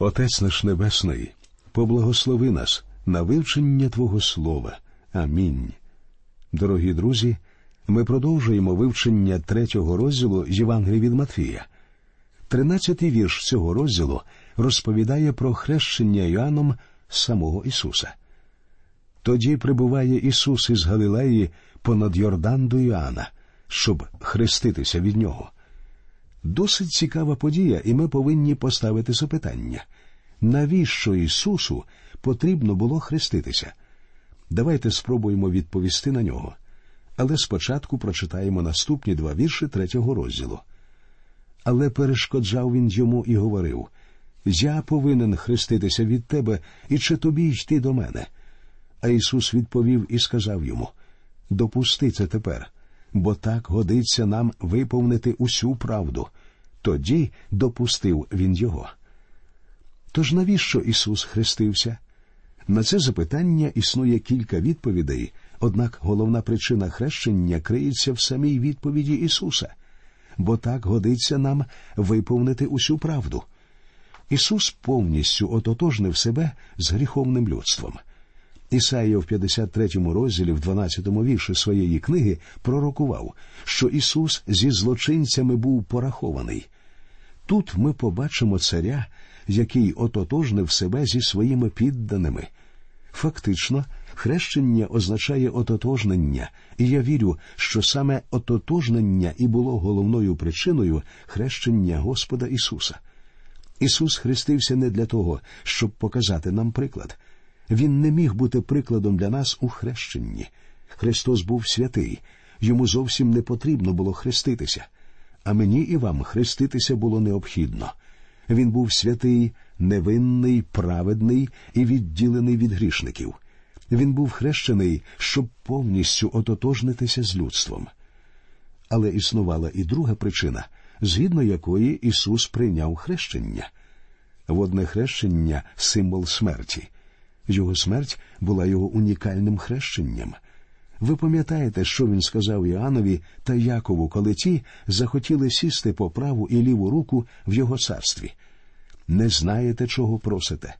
Отець наш Небесний, поблагослови нас на вивчення Твого Слова. Амінь. Дорогі друзі, ми продовжуємо вивчення третього розділу Євангелії від Матфія. Тринадцятий вірш цього розділу розповідає про хрещення Йоанном самого Ісуса. Тоді прибуває Ісус із Галилеї понад Йордан до Іоанна, щоб хреститися від нього. Досить цікава подія, і ми повинні поставити запитання навіщо Ісусу потрібно було хреститися? Давайте спробуємо відповісти на нього. Але спочатку прочитаємо наступні два вірші третього розділу. Але перешкоджав він йому і говорив Я повинен хреститися від тебе, і чи тобі йти до мене? А Ісус відповів і сказав йому Допусти це тепер, бо так годиться нам виповнити усю правду. Тоді допустив він його. Тож навіщо Ісус хрестився? На це запитання існує кілька відповідей, однак головна причина хрещення криється в самій відповіді Ісуса, бо так годиться нам виповнити усю правду. Ісус повністю ототожнив себе з гріховним людством. Ісаїя в 53 розділі, в 12 вірші своєї книги пророкував, що Ісус зі злочинцями був порахований. Тут ми побачимо царя, який ототожнив себе зі своїми підданими. Фактично, хрещення означає ототожнення, і я вірю, що саме ототожнення і було головною причиною хрещення Господа Ісуса. Ісус хрестився не для того, щоб показати нам приклад. Він не міг бути прикладом для нас у хрещенні. Христос був святий, йому зовсім не потрібно було хреститися, а мені і вам хреститися було необхідно. Він був святий, невинний, праведний і відділений від грішників. Він був хрещений, щоб повністю ототожнитися з людством. Але існувала і друга причина, згідно якої Ісус прийняв хрещення. Водне хрещення символ смерті. Його смерть була його унікальним хрещенням. Ви пам'ятаєте, що він сказав Іоаннові та Якову, коли ті захотіли сісти по праву і ліву руку в його царстві? Не знаєте, чого просите.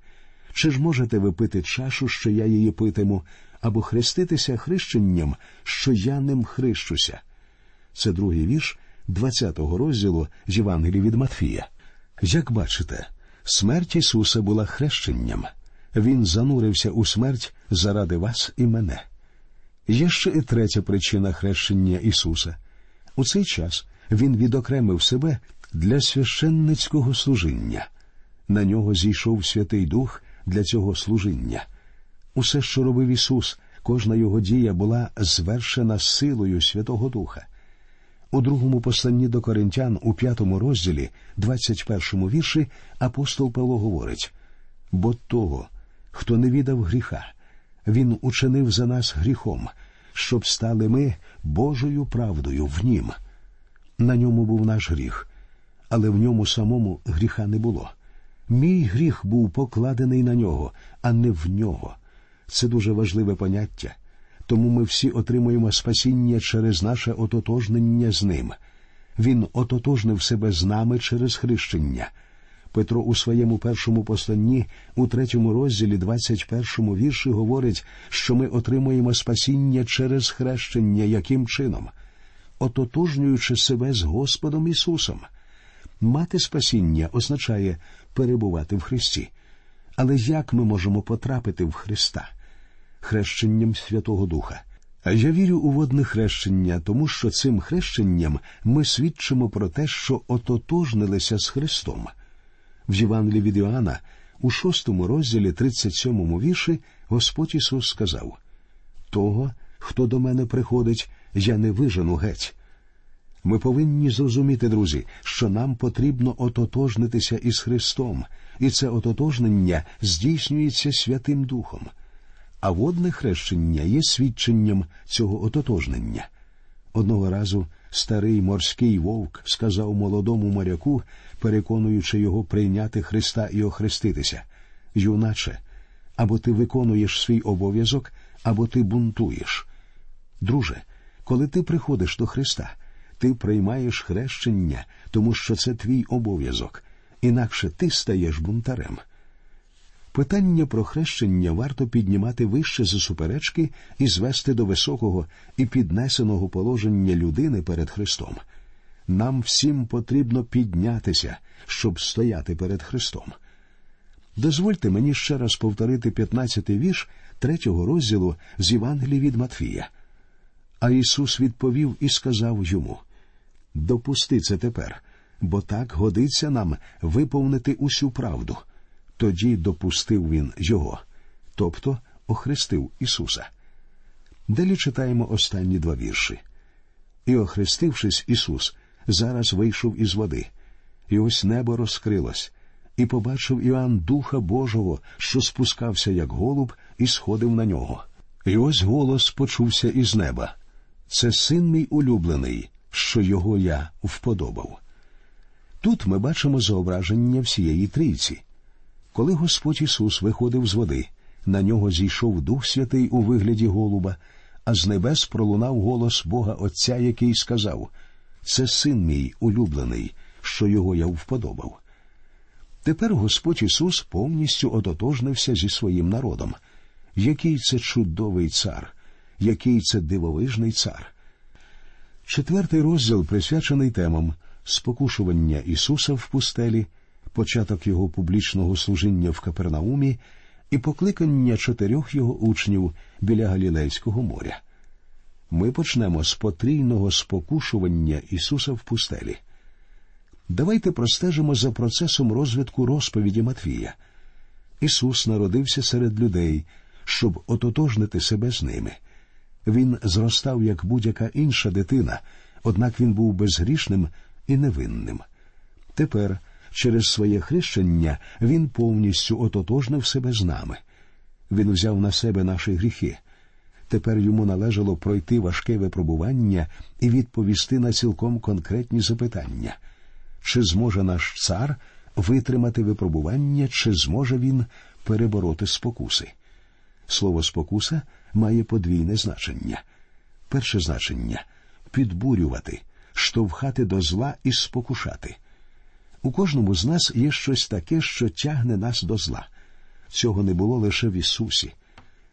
Чи ж можете ви пити чашу, що я її питиму, або хреститися хрещенням, що я ним хрещуся? Це другий вірш 20-го розділу з Євангелії від Матфія. Як бачите, смерть Ісуса була хрещенням. Він занурився у смерть заради вас і мене. Є ще і третя причина хрещення Ісуса. У цей час Він відокремив себе для священницького служіння. На нього зійшов Святий Дух для цього служіння. Усе, що робив Ісус, кожна його дія була звершена силою Святого Духа. У другому посланні до Коринтян, у п'ятому розділі, 21 вірші, апостол Павло говорить бо того, хто не віддав гріха, він учинив за нас гріхом, щоб стали ми Божою правдою в нім. На ньому був наш гріх, але в ньому самому гріха не було. Мій гріх був покладений на нього, а не в нього. Це дуже важливе поняття. Тому ми всі отримуємо спасіння через наше ототожнення з ним. Він ототожнив себе з нами через хрещення. Петро у своєму першому посланні, у третьому розділі, 21 вірші, говорить, що ми отримуємо спасіння через хрещення, яким чином, ототожнюючи себе з Господом Ісусом. Мати спасіння означає перебувати в Христі. Але як ми можемо потрапити в Христа? Хрещенням Святого Духа. А я вірю у водне хрещення, тому що цим хрещенням ми свідчимо про те, що ототожнилися з Христом. В Євангелії від Іоанна, у шостому розділі 37-му вірші, Господь Ісус сказав Того, хто до мене приходить, я не вижену геть. Ми повинні зрозуміти, друзі, що нам потрібно ототожнитися із Христом, і це ототожнення здійснюється Святим Духом. А водне хрещення є свідченням цього ототожнення. Одного разу старий морський вовк сказав молодому моряку, переконуючи його прийняти Христа і охреститися Юначе, або ти виконуєш свій обов'язок, або ти бунтуєш. Друже, коли ти приходиш до Христа, ти приймаєш хрещення, тому що це твій обов'язок, інакше ти стаєш бунтарем. Питання про хрещення варто піднімати вище за суперечки і звести до високого і піднесеного положення людини перед Христом. Нам всім потрібно піднятися, щоб стояти перед Христом. Дозвольте мені ще раз повторити 15-й вірш третього розділу з Євангелії від Матфія. А Ісус відповів і сказав йому Допусти це тепер, бо так годиться нам виповнити усю правду. Тоді допустив він його, тобто охрестив Ісуса. Далі читаємо останні два вірші. І, охрестившись, Ісус, зараз вийшов із води, і ось небо розкрилось, і побачив Іоанн Духа Божого, що спускався, як голуб, і сходив на нього. І ось голос почувся із неба. Це син мій улюблений, що його я вподобав. Тут ми бачимо зображення всієї трійці. Коли Господь Ісус виходив з води, на нього зійшов Дух Святий у вигляді голуба, а з небес пролунав голос Бога Отця, який сказав Це син мій улюблений, що його я вподобав. Тепер Господь Ісус повністю ототожнився зі своїм народом. Який це чудовий цар, який це дивовижний цар. Четвертий розділ присвячений темам спокушування Ісуса в пустелі, початок його публічного служіння в Капернаумі і покликання чотирьох його учнів біля Галілейського моря. Ми почнемо з потрійного спокушування Ісуса в пустелі. Давайте простежимо за процесом розвитку розповіді Матвія. Ісус народився серед людей, щоб ототожнити себе з ними. Він зростав як будь-яка інша дитина, однак він був безгрішним і невинним. Тепер, через своє хрещення, він повністю ототожнив себе з нами. Він взяв на себе наші гріхи. Тепер йому належало пройти важке випробування і відповісти на цілком конкретні запитання чи зможе наш цар витримати випробування, чи зможе він перебороти спокуси. Слово спокуса має подвійне значення. Перше значення підбурювати, штовхати до зла і спокушати. У кожному з нас є щось таке, що тягне нас до зла. Цього не було лише в Ісусі.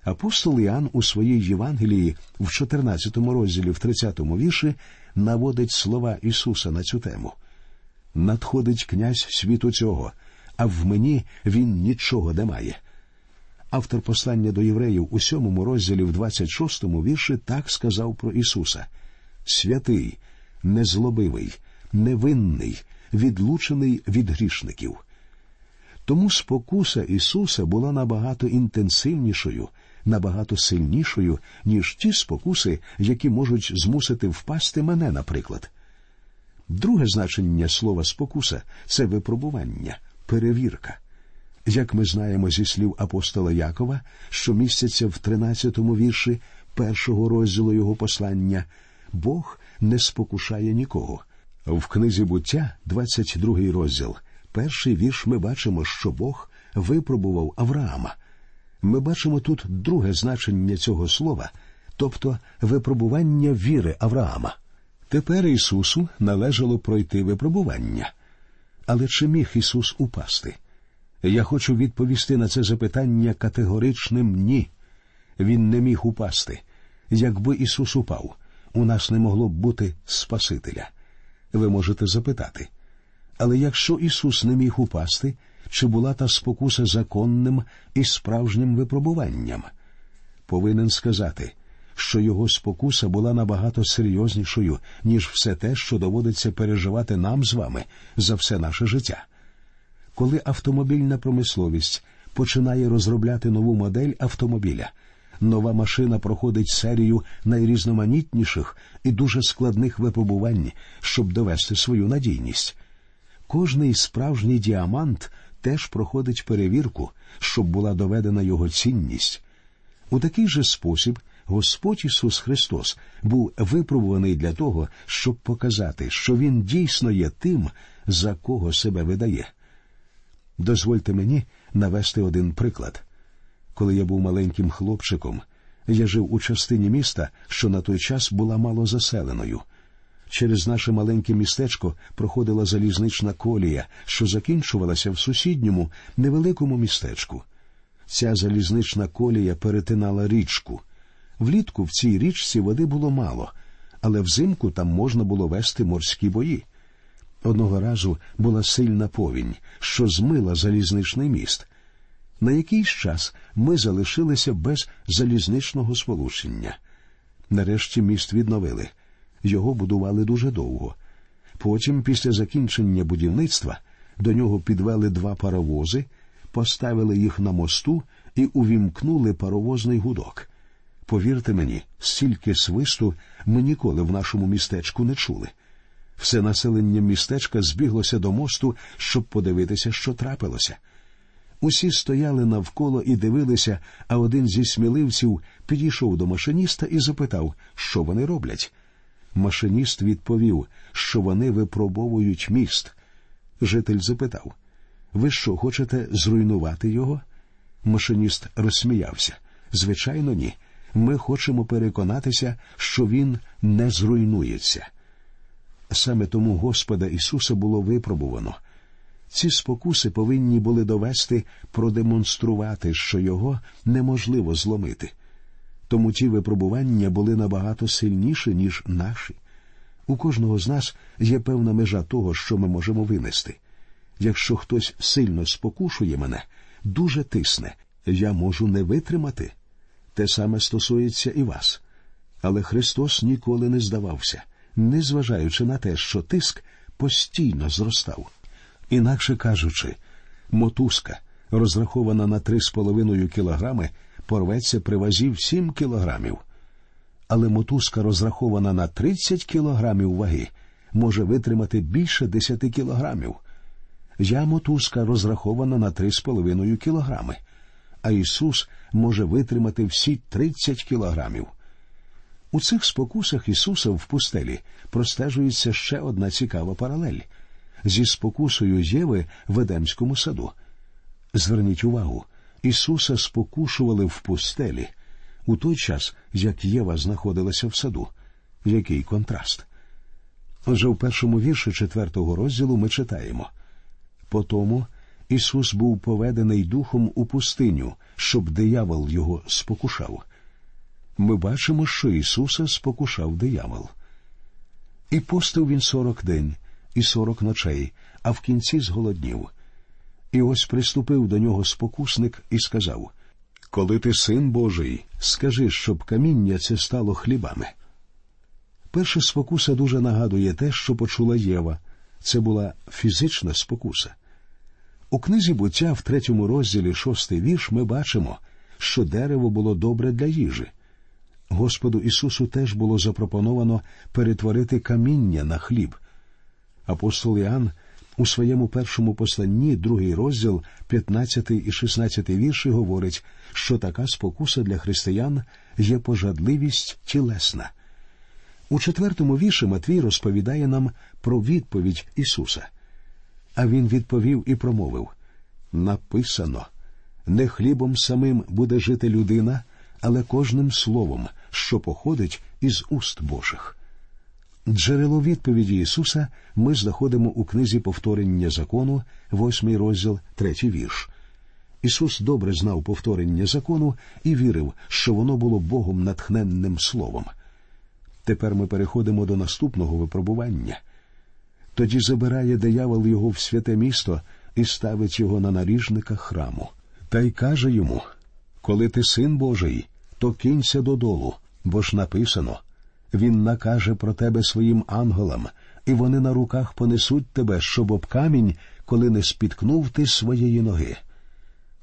Апостол Іоанн у своїй Євангелії в 14 розділі, в 30 вірші наводить слова Ісуса на цю тему. Надходить князь світу цього, а в мені він нічого не має. Автор послання до євреїв у сьомому розділі в 26-му вірші так сказав про Ісуса святий, незлобивий, невинний, відлучений від грішників. Тому спокуса Ісуса була набагато інтенсивнішою, набагато сильнішою, ніж ті спокуси, які можуть змусити впасти мене, наприклад. Друге значення слова спокуса це випробування, перевірка. Як ми знаємо зі слів апостола Якова, що містяться в 13-му вірші першого розділу його послання, Бог не спокушає нікого. В книзі буття, 22 розділ, перший вірш ми бачимо, що Бог випробував Авраама. Ми бачимо тут друге значення цього слова, тобто випробування віри Авраама. Тепер Ісусу належало пройти випробування. Але чи міг Ісус упасти? Я хочу відповісти на це запитання категоричним ні. Він не міг упасти. Якби Ісус упав, у нас не могло б бути Спасителя. Ви можете запитати. Але якщо Ісус не міг упасти, чи була та спокуса законним і справжнім випробуванням? Повинен сказати, що його спокуса була набагато серйознішою, ніж все те, що доводиться переживати нам з вами за все наше життя. Коли автомобільна промисловість починає розробляти нову модель автомобіля, нова машина проходить серію найрізноманітніших і дуже складних випробувань, щоб довести свою надійність. Кожний справжній діамант теж проходить перевірку, щоб була доведена його цінність. У такий же спосіб Господь Ісус Христос був випробуваний для того, щоб показати, що Він дійсно є тим, за кого себе видає. Дозвольте мені навести один приклад. Коли я був маленьким хлопчиком, я жив у частині міста, що на той час була мало заселеною. Через наше маленьке містечко проходила залізнична колія, що закінчувалася в сусідньому невеликому містечку. Ця залізнична колія перетинала річку. Влітку в цій річці води було мало, але взимку там можна було вести морські бої. Одного разу була сильна повінь, що змила залізничний міст. На якийсь час ми залишилися без залізничного сполучення. Нарешті міст відновили. Його будували дуже довго. Потім, після закінчення будівництва, до нього підвели два паровози, поставили їх на мосту і увімкнули паровозний гудок. Повірте мені, стільки свисту ми ніколи в нашому містечку не чули. Все населення містечка збіглося до мосту, щоб подивитися, що трапилося. Усі стояли навколо і дивилися, а один зі сміливців підійшов до машиніста і запитав, що вони роблять. Машиніст відповів, що вони випробовують міст. Житель запитав Ви що, хочете зруйнувати його? Машиніст розсміявся. Звичайно, ні. Ми хочемо переконатися, що він не зруйнується. Саме тому Господа Ісуса було випробувано. Ці спокуси повинні були довести, продемонструвати, що його неможливо зломити. Тому ті випробування були набагато сильніші, ніж наші. У кожного з нас є певна межа того, що ми можемо винести. Якщо хтось сильно спокушує мене, дуже тисне, я можу не витримати. Те саме стосується і вас. Але Христос ніколи не здавався, незважаючи на те, що тиск постійно зростав. Інакше кажучи, мотузка, розрахована на 3,5 кілограми, порветься при вазі в 7 кілограмів. Але мотузка, розрахована на 30 кілограмів ваги, може витримати більше 10 кілограмів. Я мотузка розрахована на 3,5 кілограми, а Ісус може витримати всі 30 кілограмів. У цих спокусах Ісуса в пустелі простежується ще одна цікава паралель зі спокусою Єви в Едемському саду. Зверніть увагу, Ісуса спокушували в пустелі у той час, як Єва знаходилася в саду. Який контраст? Отже, в першому вірші четвертого розділу ми читаємо Потому Ісус був поведений духом у пустиню, щоб диявол його спокушав. Ми бачимо, що Ісуса спокушав диявол. І постив він сорок день і сорок ночей, а в кінці зголоднів. І ось приступив до нього спокусник і сказав Коли ти син Божий, скажи, щоб каміння це стало хлібами. Перша спокуса дуже нагадує те, що почула Єва. Це була фізична спокуса. У книзі буття в третьому розділі шостий вірш ми бачимо, що дерево було добре для їжі. Господу Ісусу теж було запропоновано перетворити каміння на хліб. Апостол Іоанн у своєму першому посланні, другий розділ, 15 і 16 вірші, говорить, що така спокуса для християн є пожадливість тілесна. У четвертому вірші Матвій розповідає нам про відповідь Ісуса. А він відповів і промовив Написано не хлібом самим буде жити людина, але кожним словом, що походить із уст Божих. Джерело відповіді Ісуса ми знаходимо у книзі повторення закону, восьмий розділ, третій вірш. Ісус добре знав повторення закону і вірив, що воно було Богом натхненним словом. Тепер ми переходимо до наступного випробування. Тоді забирає диявол його в святе місто і ставить його на наріжника храму, та й каже йому Коли ти син Божий, то кинься додолу, бо ж написано він накаже про тебе своїм ангелам, і вони на руках понесуть тебе, щоб об камінь, коли не спіткнув ти своєї ноги.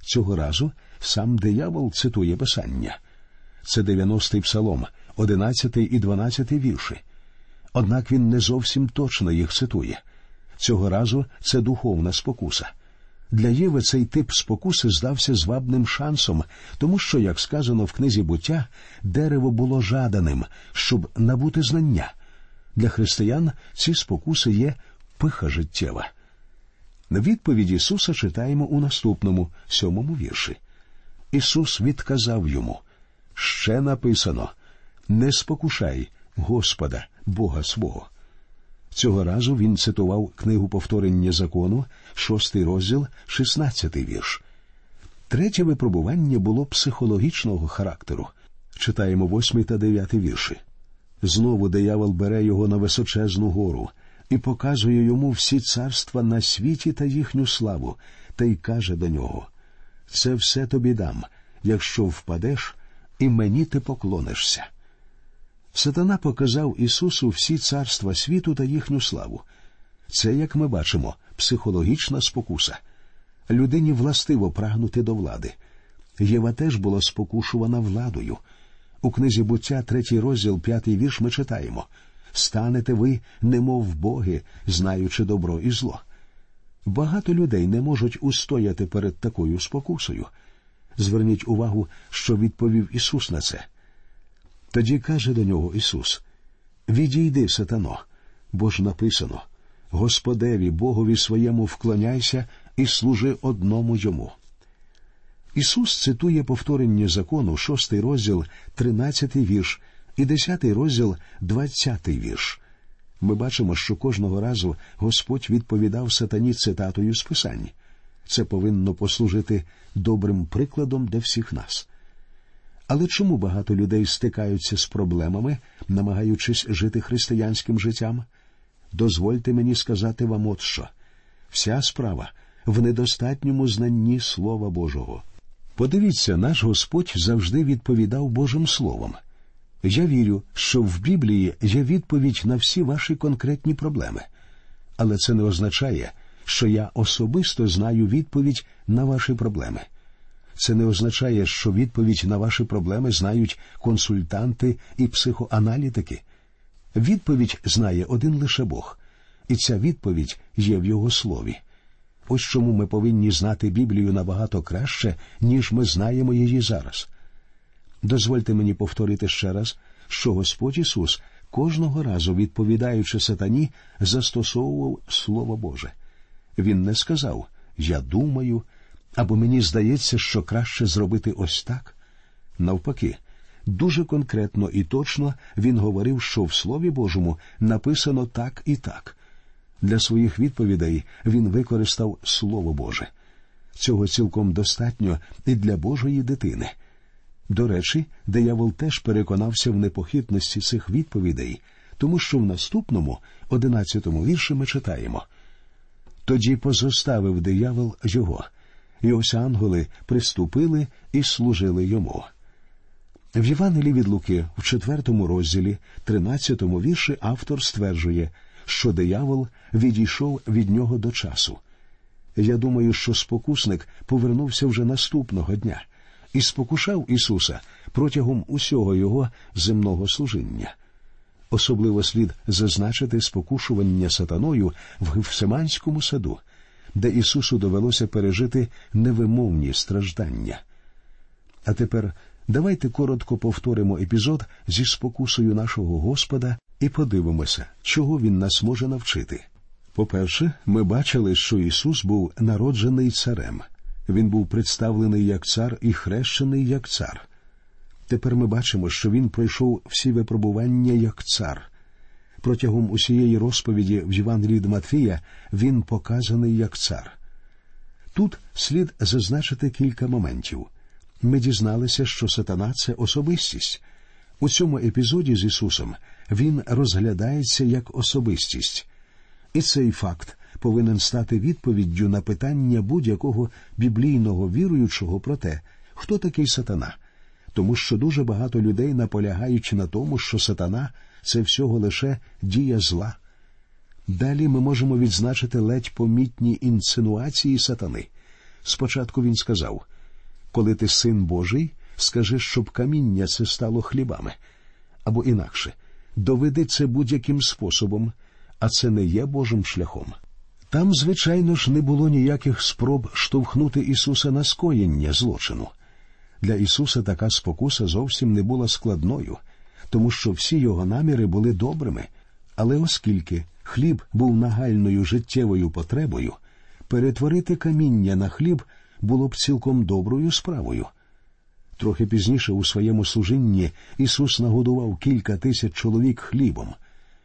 Цього разу сам диявол цитує писання. Це 90-й псалом, 11 і 12 вірші. Однак він не зовсім точно їх цитує. Цього разу це духовна спокуса. Для Єви цей тип спокуси здався звабним шансом, тому що, як сказано в книзі буття, дерево було жаданим, щоб набути знання. Для християн ці спокуси є пиха життєва. Відповідь Ісуса читаємо у наступному сьомому вірші. Ісус відказав йому ще написано не спокушай Господа, Бога свого. Цього разу він цитував книгу повторення закону, шостий розділ, шістнадцятий вірш. Третє випробування було психологічного характеру. Читаємо восьмий та дев'ятий вірші. Знову диявол бере його на височезну гору і показує йому всі царства на світі та їхню славу, та й каже до нього: Це все тобі дам, якщо впадеш, і мені ти поклонишся. Сатана показав Ісусу всі царства світу та їхню славу. Це, як ми бачимо, психологічна спокуса. Людині властиво прагнути до влади. Єва теж була спокушувана владою. У книзі буття, третій розділ, п'ятий вірш, ми читаємо станете ви, немов боги, знаючи добро і зло. Багато людей не можуть устояти перед такою спокусою. Зверніть увагу, що відповів Ісус на це. Тоді каже до нього Ісус: Відійди, сатано, бо ж написано Господеві Богові своєму вклоняйся і служи одному йому. Ісус цитує повторення закону, шостий розділ, тринадцятий вірш і десятий розділ, двадцятий вірш. Ми бачимо, що кожного разу Господь відповідав сатані цитатою з Писань. Це повинно послужити добрим прикладом для всіх нас. Але чому багато людей стикаються з проблемами, намагаючись жити християнським життям? Дозвольте мені сказати вам от що. Вся справа в недостатньому знанні Слова Божого. Подивіться, наш Господь завжди відповідав Божим Словом. Я вірю, що в Біблії є відповідь на всі ваші конкретні проблеми, але це не означає, що я особисто знаю відповідь на ваші проблеми. Це не означає, що відповідь на ваші проблеми знають консультанти і психоаналітики. Відповідь знає один лише Бог, і ця відповідь є в Його слові. Ось чому ми повинні знати Біблію набагато краще, ніж ми знаємо її зараз. Дозвольте мені повторити ще раз, що Господь Ісус кожного разу, відповідаючи сатані, застосовував Слово Боже. Він не сказав Я думаю, або мені здається, що краще зробити ось так. Навпаки, дуже конкретно і точно він говорив, що в Слові Божому написано так і так. Для своїх відповідей він використав Слово Боже. Цього цілком достатньо і для Божої дитини. До речі, диявол теж переконався в непохитності цих відповідей, тому що в наступному, одинадцятому вірші ми читаємо тоді позоставив диявол його, і ось ангели приступили і служили йому. В Євангелії від Луки, в четвертому розділі, тринадцятому вірші, автор стверджує, що диявол відійшов від нього до часу. Я думаю, що спокусник повернувся вже наступного дня і спокушав Ісуса протягом усього Його земного служіння. Особливо слід зазначити спокушування сатаною в Гефсиманському саду, де Ісусу довелося пережити невимовні страждання. А тепер давайте коротко повторимо епізод зі спокусою нашого Господа і подивимося, чого Він нас може навчити. По-перше, ми бачили, що Ісус був народжений царем. Він був представлений як цар і хрещений як цар. Тепер ми бачимо, що він пройшов всі випробування як цар. Протягом усієї розповіді в Євангелії до Матфія він показаний як цар. Тут слід зазначити кілька моментів. Ми дізналися, що сатана це особистість. У цьому епізоді з Ісусом він розглядається як особистість, і цей факт повинен стати відповіддю на питання будь-якого біблійного віруючого про те, хто такий сатана, тому що дуже багато людей наполягають на тому, що сатана це всього лише дія зла. Далі ми можемо відзначити ледь помітні інсинуації сатани. Спочатку він сказав коли ти син Божий, скажи, щоб каміння це стало хлібами, або інакше доведи це будь-яким способом, а це не є Божим шляхом. Там, звичайно ж, не було ніяких спроб штовхнути Ісуса на скоєння злочину. Для Ісуса така спокуса зовсім не була складною, тому що всі його наміри були добрими, але оскільки хліб був нагальною життєвою потребою, перетворити каміння на хліб було б цілком доброю справою. Трохи пізніше у своєму служінні Ісус нагодував кілька тисяч чоловік хлібом.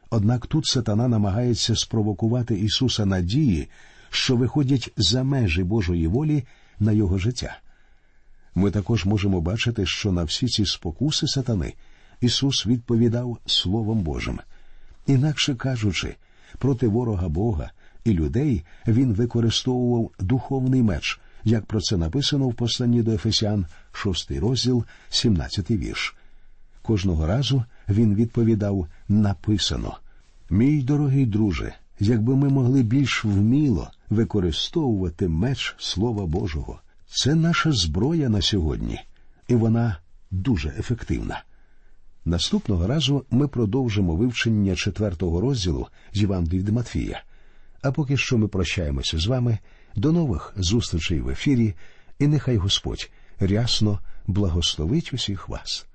Однак тут сатана намагається спровокувати Ісуса надії, що виходять за межі Божої волі на його життя. Ми також можемо бачити, що на всі ці спокуси сатани Ісус відповідав Словом Божим. Інакше кажучи, проти ворога Бога і людей він використовував духовний меч, як про це написано в посланні до Ефесян, 6 розділ, 17 вірш. Кожного разу він відповідав написано. Мій дорогий друже, якби ми могли більш вміло використовувати меч Слова Божого, це наша зброя на сьогодні, і вона дуже ефективна. Наступного разу ми продовжимо вивчення четвертого розділу з Євангелії від Матфія. А поки що ми прощаємося з вами. До нових зустрічей в ефірі, і нехай Господь рясно благословить усіх вас.